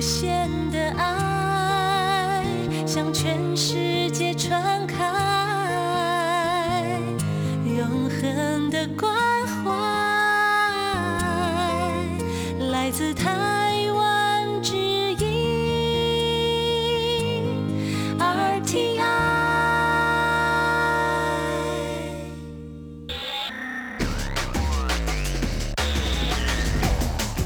限的爱向全世界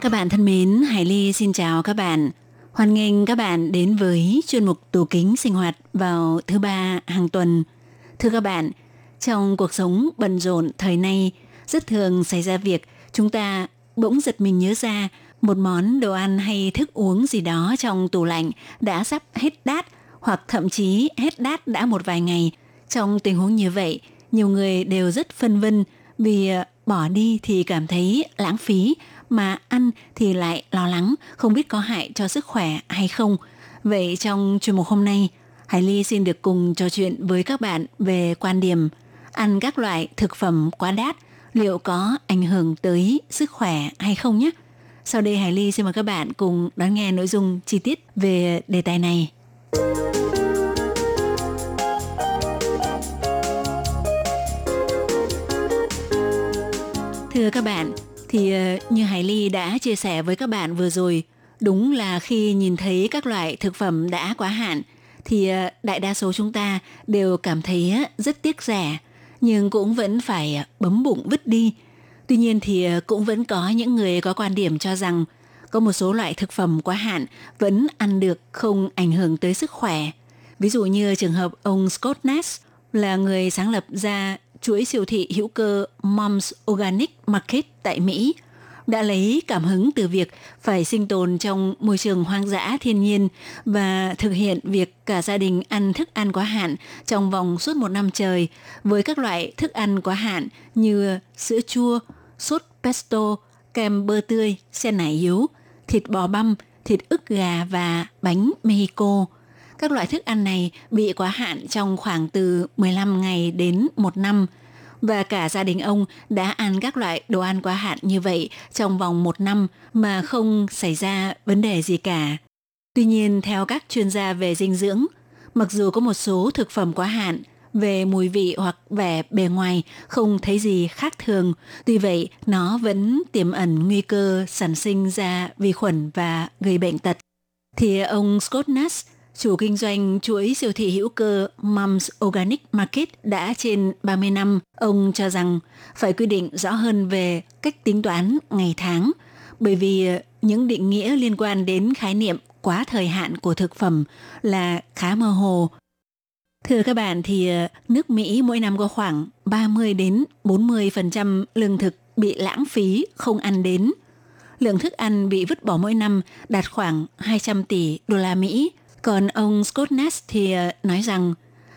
Các bạn thân mến, Hải Ly xin chào các bạn. Hoan nghênh các bạn đến với chuyên mục tủ kính sinh hoạt vào thứ ba hàng tuần. Thưa các bạn, trong cuộc sống bận rộn thời nay, rất thường xảy ra việc chúng ta bỗng giật mình nhớ ra một món đồ ăn hay thức uống gì đó trong tủ lạnh đã sắp hết đát hoặc thậm chí hết đát đã một vài ngày. Trong tình huống như vậy, nhiều người đều rất phân vân vì bỏ đi thì cảm thấy lãng phí mà ăn thì lại lo lắng không biết có hại cho sức khỏe hay không. Vậy trong chuyên mục hôm nay, Hải Ly xin được cùng trò chuyện với các bạn về quan điểm ăn các loại thực phẩm quá đắt liệu có ảnh hưởng tới sức khỏe hay không nhé. Sau đây Hải Ly xin mời các bạn cùng đón nghe nội dung chi tiết về đề tài này. Thưa các bạn, thì ờ, như Hải Ly đã chia sẻ với các bạn vừa rồi, đúng là khi nhìn thấy các loại thực phẩm đã quá hạn thì ờ, đại đa số chúng ta đều cảm thấy rất tiếc rẻ, nhưng cũng vẫn phải ờ, bấm bụng vứt đi. Tuy nhiên thì cũng vẫn có những người có quan điểm cho rằng có một số loại thực phẩm quá hạn vẫn ăn được không ảnh hưởng tới sức khỏe. Ví dụ như trường hợp ông Scott Nash là người sáng lập ra chuỗi siêu thị hữu cơ Mom's Organic Market tại Mỹ đã lấy cảm hứng từ việc phải sinh tồn trong môi trường hoang dã thiên nhiên và thực hiện việc cả gia đình ăn thức ăn quá hạn trong vòng suốt một năm trời với các loại thức ăn quá hạn như sữa chua, sốt pesto, kem bơ tươi, xe nải yếu, thịt bò băm, thịt ức gà và bánh Mexico. Các loại thức ăn này bị quá hạn trong khoảng từ 15 ngày đến một năm và cả gia đình ông đã ăn các loại đồ ăn quá hạn như vậy trong vòng một năm mà không xảy ra vấn đề gì cả. Tuy nhiên, theo các chuyên gia về dinh dưỡng, mặc dù có một số thực phẩm quá hạn về mùi vị hoặc vẻ bề ngoài không thấy gì khác thường, tuy vậy nó vẫn tiềm ẩn nguy cơ sản sinh ra vi khuẩn và gây bệnh tật. Thì ông Scott Nash, chủ kinh doanh chuỗi siêu thị hữu cơ Mom's Organic Market đã trên 30 năm, ông cho rằng phải quy định rõ hơn về cách tính toán ngày tháng, bởi vì những định nghĩa liên quan đến khái niệm quá thời hạn của thực phẩm là khá mơ hồ. Thưa các bạn thì ờ, nước Mỹ mỗi năm có khoảng 30 đến 40% lương thực bị lãng phí không ăn đến. Lượng thức ăn bị vứt bỏ mỗi năm đạt khoảng 200 tỷ đô la Mỹ. Còn ông Scott Ness thì ờ, nói rằng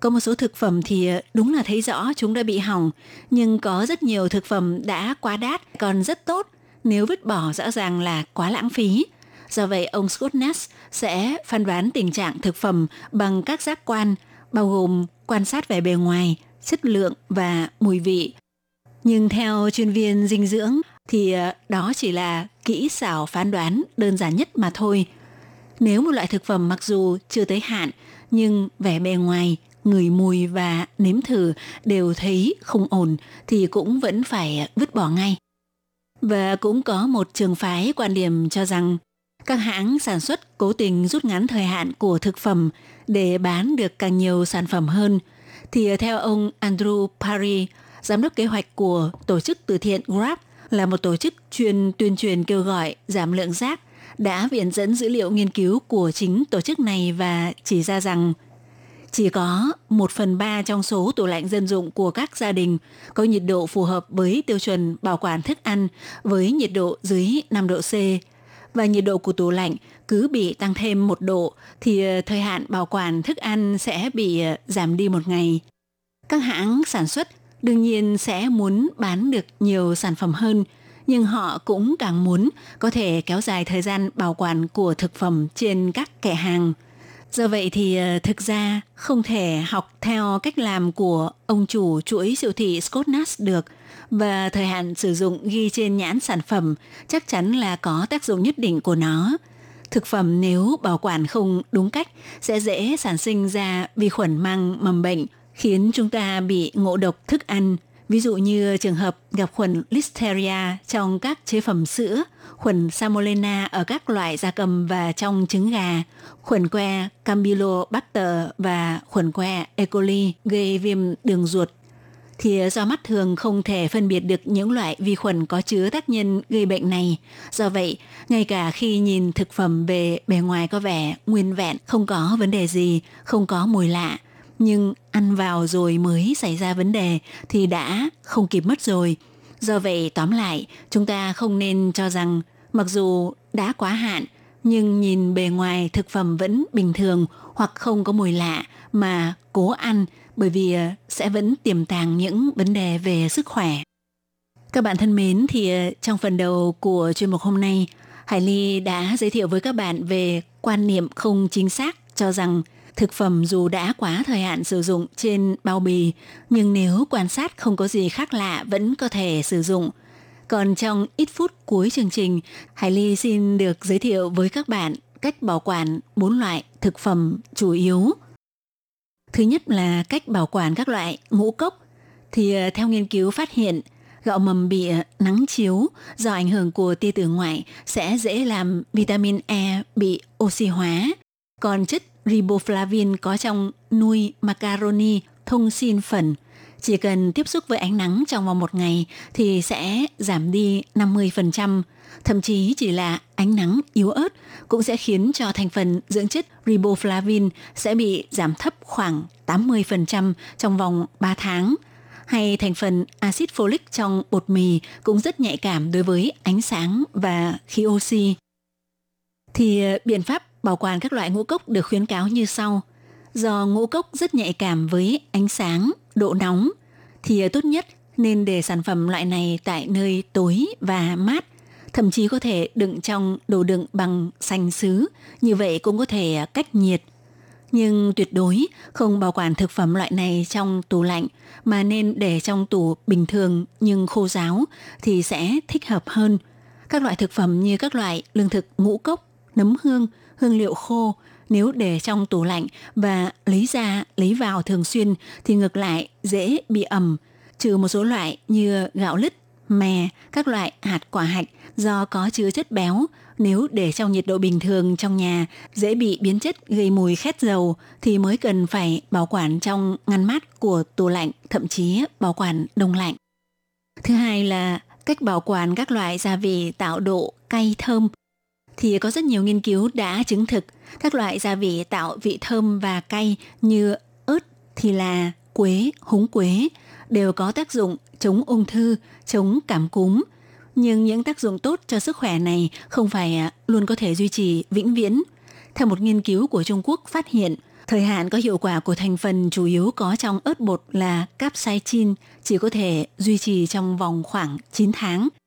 có một số thực phẩm thì ờ, đúng là thấy rõ chúng đã bị hỏng, nhưng có rất nhiều thực phẩm đã quá đắt còn rất tốt. Nếu vứt bỏ rõ ràng là quá lãng phí. Do vậy, ông Scott Ness sẽ phán đoán tình trạng thực phẩm bằng các giác quan, bao gồm quan sát về bề ngoài, chất lượng và mùi vị. Nhưng theo chuyên viên dinh dưỡng thì ờ, đó chỉ là kỹ xảo phán đoán đơn giản nhất mà thôi. Nếu một loại thực phẩm mặc dù chưa tới hạn nhưng vẻ bề ngoài, người mùi và nếm thử đều thấy không ổn thì cũng vẫn phải vứt bỏ ngay. Và cũng có một trường phái quan điểm cho rằng các hãng sản xuất cố tình rút ngắn thời hạn của thực phẩm để bán được càng nhiều sản phẩm hơn. Thì theo ông Andrew Parry, giám đốc kế hoạch của tổ chức từ thiện Grab là một tổ chức chuyên tuyên truyền kêu gọi giảm lượng rác, đã viện dẫn dữ liệu nghiên cứu của chính tổ chức này và chỉ ra rằng chỉ có 1 phần 3 trong số tủ lạnh dân dụng của các gia đình có nhiệt độ phù hợp với tiêu chuẩn bảo quản thức ăn với nhiệt độ dưới 5 độ C và nhiệt độ của tủ lạnh cứ bị tăng thêm một độ thì ờ, thời hạn bảo quản thức ăn sẽ bị ờ, giảm đi một ngày. Các hãng sản xuất đương nhiên sẽ muốn bán được nhiều sản phẩm hơn, nhưng họ cũng càng muốn có thể kéo dài thời gian bảo quản của thực phẩm trên các kệ hàng. Do vậy thì ờ, thực ra không thể học theo cách làm của ông chủ chuỗi siêu thị Scott Scotnas được và thời hạn sử dụng ghi trên nhãn sản phẩm chắc chắn là có tác dụng nhất định của nó. Thực phẩm nếu bảo quản không đúng cách sẽ dễ sản sinh ra vi khuẩn mang mầm bệnh, khiến chúng ta bị ngộ độc thức ăn. Ví dụ như trường hợp gặp khuẩn Listeria trong các chế phẩm sữa, khuẩn Salmonella ở các loại gia cầm và trong trứng gà, khuẩn que Campylobacter và khuẩn que E. coli gây viêm đường ruột. Thì do mắt thường không thể phân biệt được những loại vi khuẩn có chứa tác nhân gây bệnh này. Do vậy, ngay cả khi nhìn thực phẩm về bề ngoài có vẻ nguyên vẹn, không có vấn đề gì, không có mùi lạ, nhưng ăn vào rồi mới xảy ra vấn đề thì đã không kịp mất rồi. Do vậy tóm lại, chúng ta không nên cho rằng mặc dù đã quá hạn nhưng nhìn bề ngoài thực phẩm vẫn bình thường hoặc không có mùi lạ mà cố ăn bởi vì ờ, sẽ vẫn tiềm tàng những vấn đề về sức khỏe. Các bạn thân mến thì ờ, trong phần đầu của chuyên mục hôm nay, Hải Ly đã giới thiệu với các bạn về quan niệm không chính xác cho rằng thực phẩm dù đã quá thời hạn sử dụng trên bao bì, nhưng nếu quan sát không có gì khác lạ vẫn có thể sử dụng. Còn trong ít phút cuối chương trình, Hải Ly xin được giới thiệu với các bạn cách bảo quản bốn loại thực phẩm chủ yếu. Thứ nhất là cách bảo quản các loại ngũ cốc. Thì ờ, theo nghiên cứu phát hiện, gạo mầm bị ờ, nắng chiếu do ảnh hưởng của tia tử ngoại sẽ dễ làm vitamin E bị oxy hóa. Còn chất riboflavin có trong nuôi macaroni, thông xin phần. Chỉ cần tiếp xúc với ánh nắng trong vòng một ngày thì sẽ giảm đi 50%, thậm chí chỉ là ánh nắng yếu ớt cũng sẽ khiến cho thành phần dưỡng chất riboflavin sẽ bị giảm thấp khoảng 80% trong vòng 3 tháng. Hay thành phần axit folic trong bột mì cũng rất nhạy cảm đối với ánh sáng và khí oxy. Thì ờ, biện pháp Bảo quản các loại ngũ cốc được khuyến cáo như sau. Do ngũ cốc rất nhạy cảm với ánh sáng, độ nóng, thì tốt nhất nên để sản phẩm loại này tại nơi tối và mát, thậm chí có thể đựng trong đồ đựng bằng sành sứ, như vậy cũng có thể cách nhiệt. Nhưng tuyệt đối không bảo quản thực phẩm loại này trong tủ lạnh mà nên để trong tủ bình thường nhưng khô ráo thì sẽ thích hợp hơn. Các loại thực phẩm như các loại lương thực ngũ cốc, nấm hương – hương liệu khô. Nếu để trong tủ lạnh và lấy ra, lấy vào thường xuyên thì ngược lại dễ bị ẩm. Trừ một số loại như gạo lứt mè các loại hạt quả hạch do có chứa chất béo. Nếu để trong nhiệt độ bình thường trong nhà dễ bị biến chất gây mùi khét dầu thì mới cần phải bảo quản trong ngăn mát của tủ lạnh, thậm chí bảo quản đông lạnh. Thứ hai là cách bảo quản các loại gia vị tạo độ cay thơm thì có rất nhiều nghiên cứu đã chứng thực các loại gia vị tạo vị thơm và cay như ớt, thì là quế, húng quế đều có tác dụng chống ung thư, chống cảm cúm. Nhưng những tác dụng tốt cho sức khỏe này không phải à, luôn có thể duy trì vĩnh viễn. Theo một nghiên cứu của Trung Quốc phát hiện, thời hạn có hiệu quả của thành phần chủ yếu có trong ớt bột là capsaicin chỉ có thể duy trì trong vòng khoảng 9 tháng –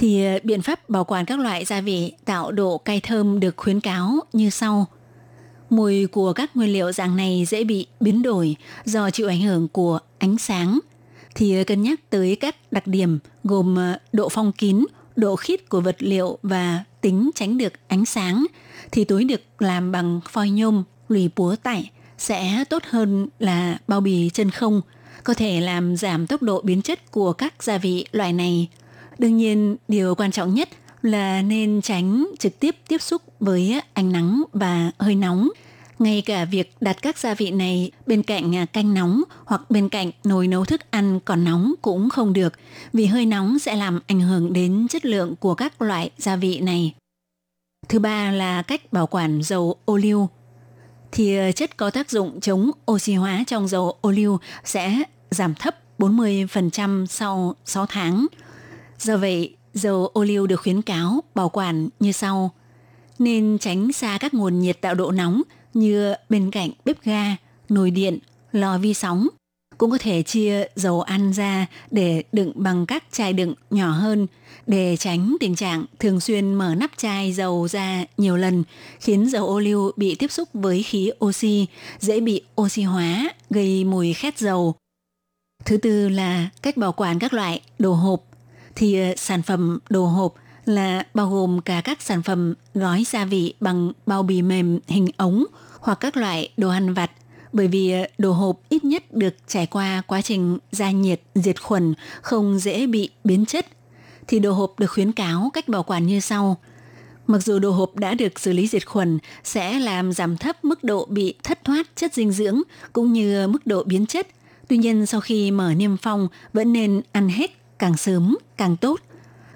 thì ờ, biện pháp bảo quản các loại gia vị tạo độ cay thơm được khuyến cáo như sau. Mùi của các nguyên liệu dạng này dễ bị biến đổi do chịu ảnh hưởng của ánh sáng. Thì ờ, cân nhắc tới các đặc điểm gồm ờ, độ phong kín, độ khít của vật liệu và tính tránh được ánh sáng thì túi được làm bằng phoi nhôm, lùi búa tải sẽ tốt hơn là bao bì chân không, có thể làm giảm tốc độ biến chất của các gia vị loại này Đương nhiên, điều quan trọng nhất là nên tránh trực tiếp tiếp xúc với ánh nắng và hơi nóng. Ngay cả việc đặt các gia vị này bên cạnh à, canh nóng hoặc bên cạnh nồi nấu thức ăn còn nóng cũng không được, vì hơi nóng sẽ làm ảnh hưởng đến chất lượng của các loại gia vị này. Thứ ba là cách bảo quản dầu ô liu. Thì à, chất có tác dụng chống oxy hóa trong dầu ô liu sẽ giảm thấp 40% sau 6 tháng – Do vậy, dầu ô liu được khuyến cáo bảo quản như sau. nên tránh xa các nguồn nhiệt tạo độ nóng như bên cạnh bếp ga, nồi điện, lò vi sóng. Cũng có thể chia dầu ăn ra để đựng bằng các chai đựng nhỏ hơn để tránh tình trạng thường xuyên mở nắp chai dầu ra nhiều lần khiến dầu ô liu bị tiếp xúc với khí oxy, dễ bị oxy hóa, gây mùi khét dầu. Thứ tư là cách bảo quản các loại đồ hộp. Thì ờ, sản phẩm đồ hộp là bao gồm cả các sản phẩm gói gia vị bằng bao bì mềm hình ống hoặc các loại đồ ăn vặt bởi vì ờ, đồ hộp ít nhất được trải qua quá trình gia nhiệt, diệt khuẩn, không dễ bị biến chất, thì đồ hộp được khuyến cáo cách bảo quản như sau. Mặc dù đồ hộp đã được xử lý diệt khuẩn sẽ làm giảm thấp mức độ bị thất thoát chất dinh dưỡng cũng như mức độ biến chất. Tuy nhiên sau khi mở niêm phong vẫn nên ăn hết càng sớm càng tốt.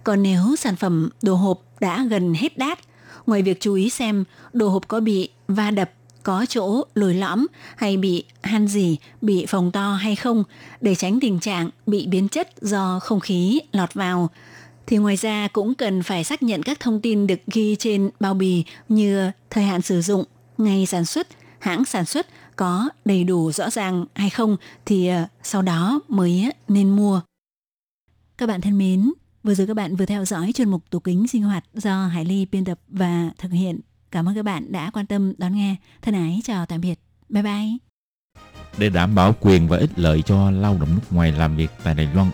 Còn nếu sản phẩm đồ hộp đã gần hết đát, ngoài việc chú ý xem đồ hộp có bị va đập có chỗ lồi lõm hay bị han gì, bị phồng to hay không để tránh tình trạng bị biến chất do không khí lọt vào. Thì ngoài ra cũng cần phải xác nhận các thông tin được ghi trên bao bì như thời hạn sử dụng, ngày sản xuất, hãng sản xuất có đầy đủ rõ ràng hay không thì ờ, sau đó mới nên mua. Các bạn thân mến, vừa rồi các bạn vừa theo dõi chuyên mục tủ kính sinh hoạt do Hải Ly biên tập và thực hiện. Cảm ơn các bạn đã quan tâm đón nghe. Thân ái chào tạm biệt. Bye bye. Để đảm bảo quyền và ích lợi cho lao động nước ngoài làm việc tại Đài Loan,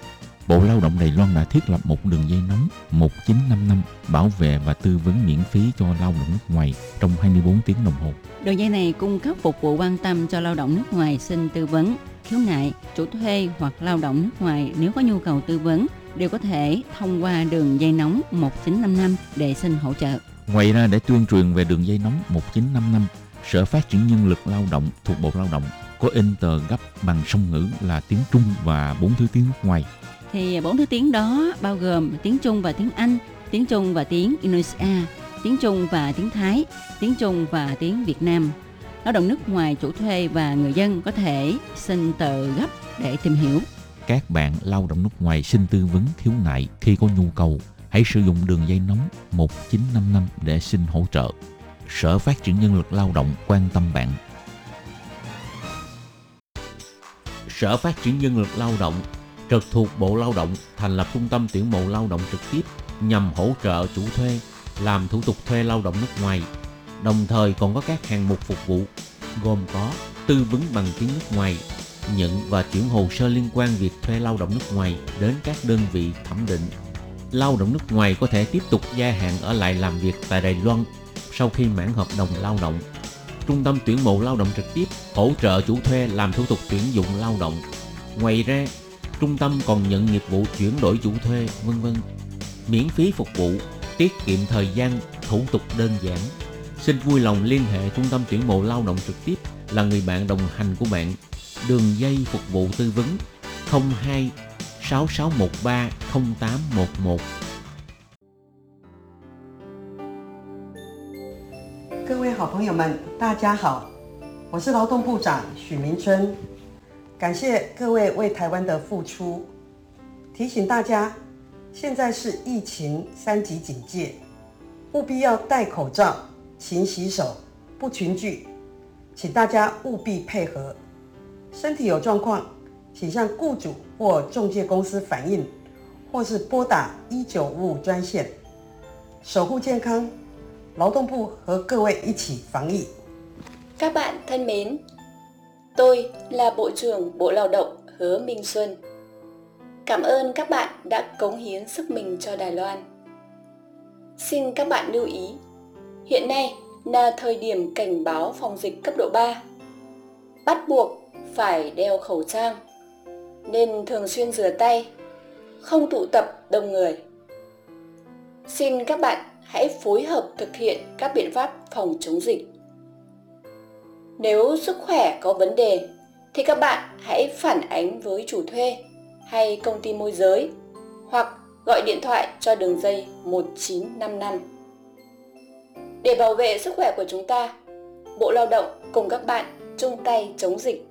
Bộ Lao động Đài Loan đã thiết lập một đường dây nóng 1955 bảo vệ và tư vấn miễn phí cho lao động nước ngoài trong 24 tiếng đồng hồ. Đường dây này cung cấp phục vụ quan tâm cho lao động nước ngoài xin tư vấn, khiếu nại, chủ thuê hoặc lao động nước ngoài nếu có nhu cầu tư vấn đều có thể thông qua đường dây nóng 1955 để xin hỗ trợ. Ngoài ra để tuyên truyền về đường dây nóng 1955, Sở Phát triển Nhân lực Lao động thuộc Bộ Lao động có in tờ gấp bằng song ngữ là tiếng Trung và bốn thứ tiếng nước ngoài. Thì bốn thứ tiếng đó bao gồm tiếng Trung và tiếng Anh, tiếng Trung và tiếng Indonesia, tiếng Trung và tiếng Thái, tiếng Trung và tiếng Việt Nam. Lao động nước ngoài chủ thuê và người dân có thể xin tờ gấp để tìm hiểu. Các bạn lao động nước ngoài xin tư vấn khiếu nại khi có nhu cầu, hãy sử dụng đường dây nóng 1955 để xin hỗ trợ. Sở Phát triển Nhân lực Lao động quan tâm bạn. Sở Phát triển Nhân lực Lao động trực thuộc Bộ Lao động thành lập trung tâm tuyển mộ lao động trực tiếp nhằm hỗ trợ chủ thuê, làm thủ tục thuê lao động nước ngoài. Đồng thời còn có các hạng mục phục vụ gồm có tư vấn bằng tiếng nước ngoài, nhận và chuyển hồ sơ liên quan việc thuê lao động nước ngoài đến các đơn vị thẩm định lao động nước ngoài có thể tiếp tục gia hạn ở lại làm việc tại Đài Loan sau khi mãn hợp đồng lao động. Trung tâm tuyển mộ lao động trực tiếp hỗ trợ chủ thuê làm thủ tục tuyển dụng lao động. Ngoài ra, trung tâm còn nhận nghiệp vụ chuyển đổi chủ thuê, vân vân. Miễn phí phục vụ, tiết kiệm thời gian, thủ tục đơn giản Xin vui lòng liên hệ trung tâm tuyển mộ lao động trực tiếp là người bạn đồng hành của bạn. Đường dây phục vụ tư vấn 02 6613 0811. 各位好朋友们，大家好，我是劳动部长许明春，感谢各位为台湾的付出。提醒大家，现在是疫情三级警戒，务必要戴口罩、 勤洗手、不群聚，请大家务必配合。身体有状况，请向雇主或中介公司反映，或是拨打一九五五专线，守护健康。劳动部和各位一起防疫。Các bạn thân mến, tôi là Bộ trưởng Bộ Lao động Hứa Minh Xuân. Cảm ơn các bạn đã cống hiến sức mình cho Đài Loan. Xin các bạn lưu ý, hiện nay là thời điểm cảnh báo phòng dịch cấp độ 3. Bắt buộc phải đeo khẩu trang, nên thường xuyên rửa tay, không tụ tập đông người. Xin các bạn hãy phối hợp thực hiện các biện pháp phòng chống dịch. Nếu sức khỏe có vấn đề thì các bạn hãy phản ánh với chủ thuê hay công ty môi giới hoặc gọi điện thoại cho đường dây 1955. Để bảo vệ sức khỏe của chúng ta, Bộ Lao động cùng các bạn chung tay chống dịch.